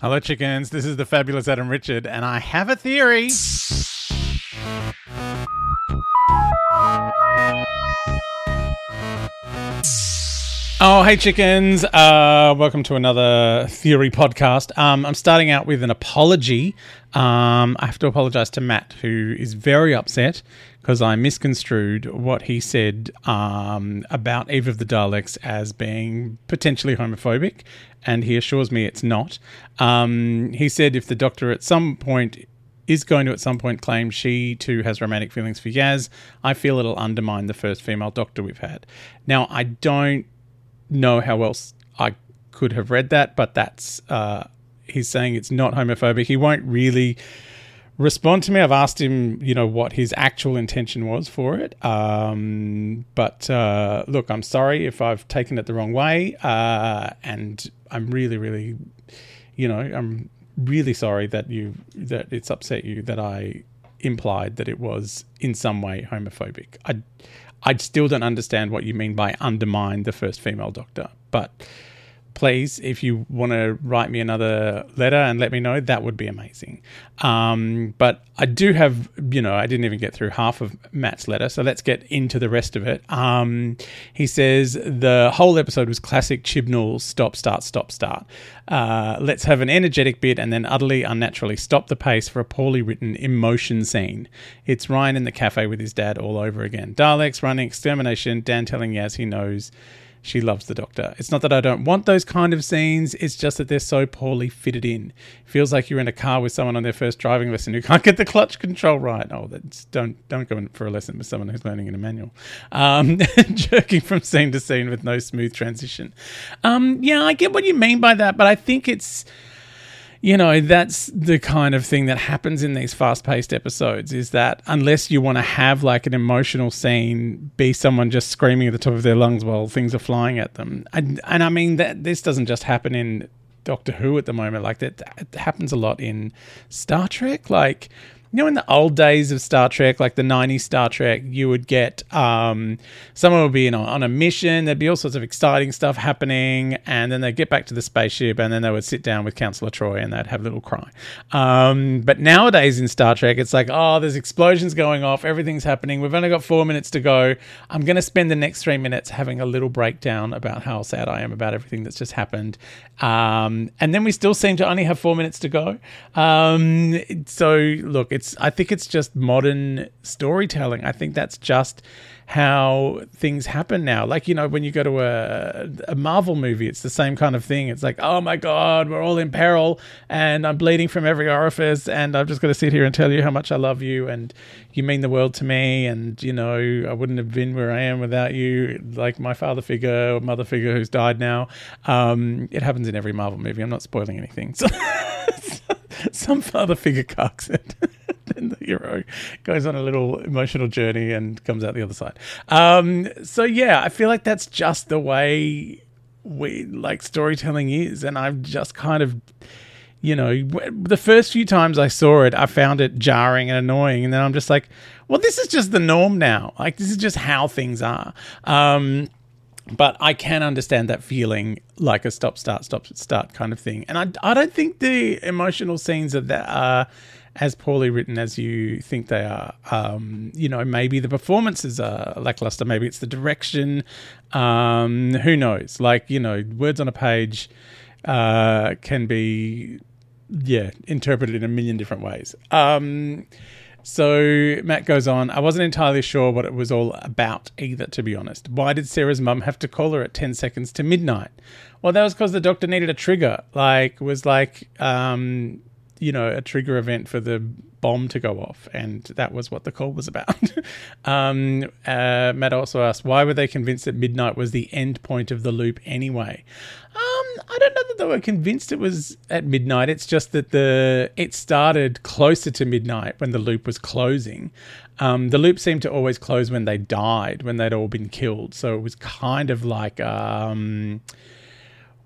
Hello, chickens. This is the fabulous Adam Richard, and I have a theory. Oh, hey, chickens. Uh, welcome to another theory podcast. Um, I'm starting out with an apology. Um, I have to apologize to Matt, who is very upset because I misconstrued what he said um, about Eve of the Daleks as being potentially homophobic, and he assures me it's not. Um, he said if the Doctor at some point is going to at some point claim she too has romantic feelings for Yaz, I feel it'll undermine the first female Doctor we've had. Now, I don't know how else I could have read that, but that's uh, he's saying it's not homophobic. He won't really respond to me. I've asked him, you know, what his actual intention was for it. Um, but uh, look, I'm sorry if I've taken it the wrong way, uh, and I'm really, really, you know, I'm really sorry that you that it's upset you that I implied that it was in some way homophobic. I I still don't understand what you mean by undermine the first female doctor, but please, if you want to write me another letter and let me know, that would be amazing. Um, but I do have, you know, I didn't even get through half of Matt's letter, so let's get into the rest of it. Um, he says the whole episode was classic Chibnall stop, start, stop, start. Uh, let's have an energetic bit and then utterly unnaturally stop the pace for a poorly written emotion scene. It's Ryan in the cafe with his dad all over again. Daleks running extermination, Dan telling Yaz he knows she loves the doctor. It's not that I don't want those kind of scenes, it's just that they're so poorly fitted in. feels like you're in a car with someone on their first driving lesson who can't get the clutch control right. Oh, that's, don't don't go in for a lesson with someone who's learning in a manual. Um, jerking from scene to scene with no smooth transition. Um, yeah, I get what you mean by that, but I think it's you know that's the kind of thing that happens in these fast-paced episodes is that unless you want to have like an emotional scene be someone just screaming at the top of their lungs while things are flying at them. And, and i mean that this doesn't just happen in doctor who at the moment like that it happens a lot in star trek. Like you know, in the old days of Star Trek, like the 90s Star Trek, you would get um, someone would be on a mission. There'd be all sorts of exciting stuff happening. And then they'd get back to the spaceship and then they would sit down with Counselor Troi and they'd have a little cry. Um, but nowadays in Star Trek, it's like, oh, there's explosions going off. Everything's happening. We've only got four minutes to go. I'm going to spend the next three minutes having a little breakdown about how sad I am about everything that's just happened. Um, and then we still seem to only have four minutes to go. Um, so, look, it's I think it's just modern storytelling. I think that's just how things happen now. Like, you know, when you go to a, a Marvel movie, it's the same kind of thing. It's like, oh my God, we're all in peril and I'm bleeding from every orifice and I'm just going to sit here and tell you how much I love you and you mean the world to me. And, you know, I wouldn't have been where I am without you, like my father figure or mother figure who's died now. Um, it happens in every Marvel movie. I'm not spoiling anything. So some father figure cocks it. then the hero goes on a little emotional journey and comes out the other side. Um, so yeah, I feel like that's just the way we like storytelling is, and I've just kind of you know, the first few times I saw it, I found it jarring and annoying, and then I'm just like, well, this is just the norm now. Like this is just how things are. Um, but I can understand that feeling like a stop, start, stop, start kind of thing. And I, I don't think the emotional scenes are that are as poorly written as you think they are. Um, you know, maybe the performances are lackluster. Maybe it's the direction. Um, who knows? Like, you know, words on a page uh, can be, yeah, interpreted in a million different ways. Um, so Matt goes on, I wasn't entirely sure what it was all about either, to be honest. Why did Sarah's mum have to call her at 10 seconds to midnight? Well, that was because the doctor needed a trigger. Like, was like, um, you know, a trigger event for the bomb to go off, and that was what the call was about. um, uh, Matt also asked, why were they convinced that midnight was the end point of the loop anyway? Um, I don't know that they were convinced it was at midnight. It's just that the it started closer to midnight when the loop was closing. Um, the loop seemed to always close when they died, when they'd all been killed. So it was kind of like. Um,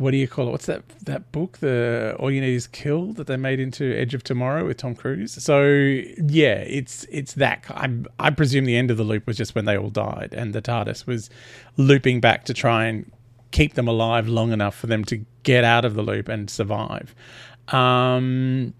what do you call it? What's that that book? The All You Need Is Kill that they made into Edge of Tomorrow with Tom Cruise. So yeah, it's it's that. I I presume the end of the loop was just when they all died, and the TARDIS was looping back to try and keep them alive long enough for them to get out of the loop and survive. Um,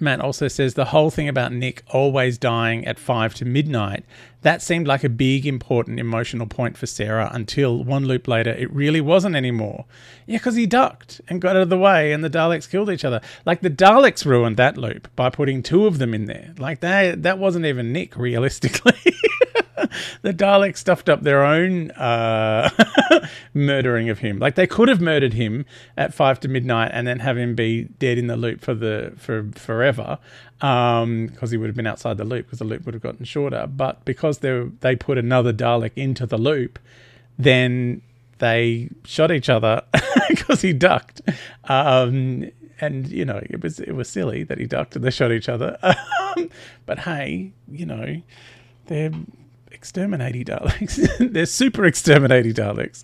Matt also says the whole thing about Nick always dying at five to midnight, that seemed like a big, important emotional point for Sarah until one loop later it really wasn't anymore. Yeah, because he ducked and got out of the way and the Daleks killed each other. Like the Daleks ruined that loop by putting two of them in there. Like that, that wasn't even Nick, realistically. the Daleks stuffed up their own uh, murdering of him. Like they could have murdered him at five to midnight and then have him be dead in the loop for the for forever, because um, he would have been outside the loop because the loop would have gotten shorter. But because they they put another Dalek into the loop, then they shot each other because he ducked. Um, and you know it was it was silly that he ducked and they shot each other. but hey, you know they're exterminating Daleks. they're super exterminating Daleks.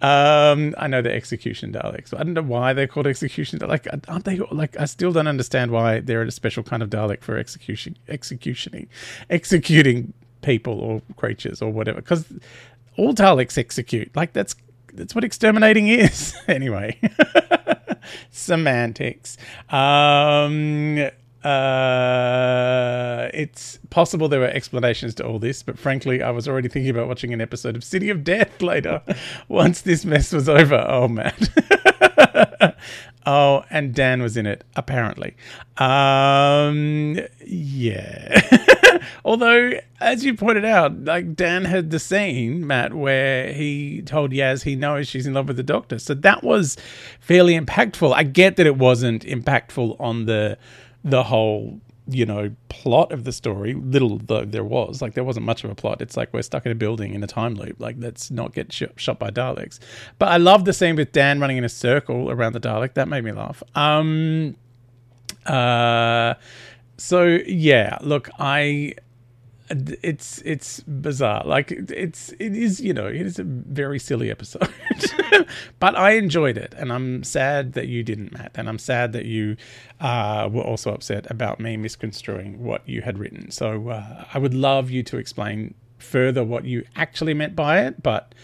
um, I know they're execution Daleks. I don't know why they're called execution. Like, aren't they? Like, I still don't understand why they're a special kind of Dalek for execution, executioning, executing people or creatures or whatever. Because all Daleks execute. Like, that's that's what exterminating is. anyway, semantics. Um, uh, it's possible there were explanations to all this, but frankly, I was already thinking about watching an episode of City of Death later once this mess was over. Oh, man. oh, and Dan was in it, apparently. Um, yeah. Although, as you pointed out, like Dan had the scene, Matt, where he told Yaz he knows she's in love with the doctor. So that was fairly impactful. I get that it wasn't impactful on the the whole you know plot of the story little though there was like there wasn't much of a plot. It's like we're stuck in a building in a time loop like let's not get sh- shot by daleks. But i love the scene with dan running in a circle around the dalek. That made me laugh. Um uh so yeah look i it's it's bizarre. Like it's it is you know it is a very silly episode, but I enjoyed it, and I'm sad that you didn't, Matt, and I'm sad that you uh, were also upset about me misconstruing what you had written. So uh, I would love you to explain further what you actually meant by it, but.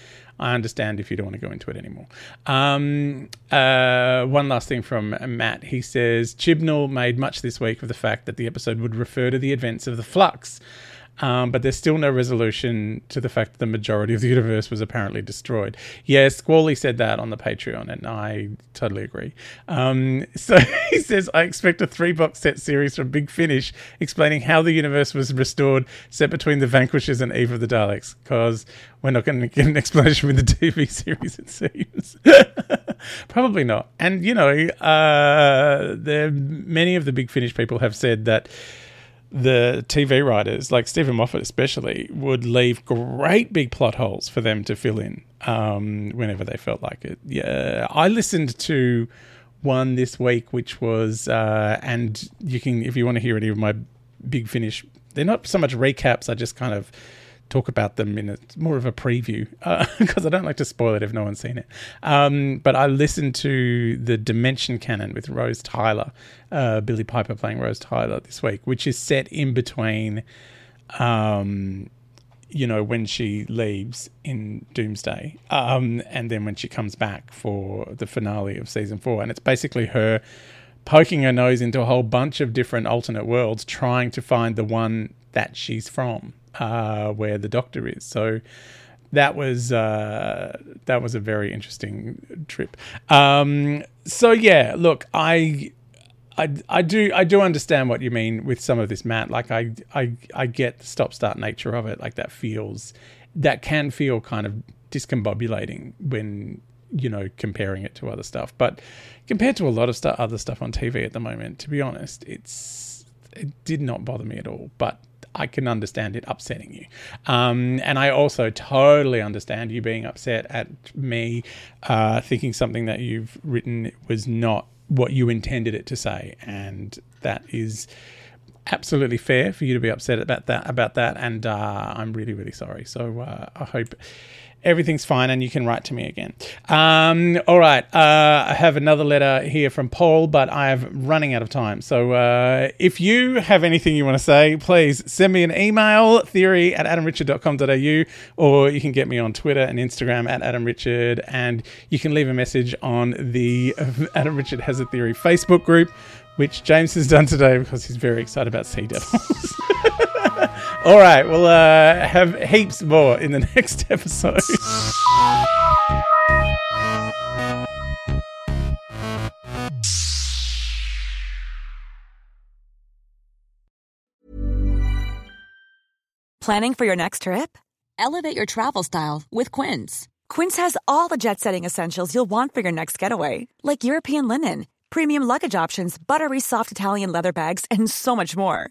I understand if you don't want to go into it anymore. Um, uh, one last thing from Matt. He says Chibnall made much this week of the fact that the episode would refer to the events of the Flux. Um, but there's still no resolution to the fact that the majority of the universe was apparently destroyed. Yeah, Squally said that on the Patreon, and I totally agree. Um, so he says, I expect a three box set series from Big Finish explaining how the universe was restored, set between the Vanquishers and Eve of the Daleks, because we're not going to get an explanation with the TV series, it seems. Probably not. And, you know, uh, many of the Big Finish people have said that the TV writers, like Steven Moffat especially, would leave great big plot holes for them to fill in um, whenever they felt like it. Yeah, I listened to one this week, which was, uh, and you can, if you want to hear any of my big finish, they're not so much recaps. I just kind of talk about them in a more of a preview because uh, I don't like to spoil it if no one's seen it. Um, but I listened to the Dimension Cannon with Rose Tyler, uh, Billie Piper playing Rose Tyler this week, which is set in between, um, you know, when she leaves in Doomsday, um, and then when she comes back for the finale of season four, and it's basically her poking her nose into a whole bunch of different alternate worlds, trying to find the one that she's from uh, where the doctor is. So that was uh, that was a very interesting trip. Um, so yeah, look, I. I, I do I do understand what you mean with some of this, Matt. Like I I I get the stop start nature of it. Like that feels that can feel kind of discombobulating when you know comparing it to other stuff. But compared to a lot of stuff, other stuff on TV at the moment, to be honest, it's it did not bother me at all. But I can understand it upsetting you. Um, and I also totally understand you being upset at me uh, thinking something that you've written was not what you intended it to say. And that is absolutely fair for you to be upset about that about that and uh, I'm really really sorry so uh, I hope everything's fine and you can write to me again. Um, all right. Uh, I have another letter here from Paul, but I'm running out of time. So uh, if you have anything you want to say, please send me an email, theory at adamrichard.com.au, or you can get me on Twitter and Instagram at adamrichard, and you can leave a message on the Adam Richard Has a Theory Facebook group, which James has done today because he's very excited about Sea Devils. All right, we'll uh, have heaps more in the next episode. Planning for your next trip? Elevate your travel style with Quince. Quince has all the jet setting essentials you'll want for your next getaway, like European linen, premium luggage options, buttery soft Italian leather bags, and so much more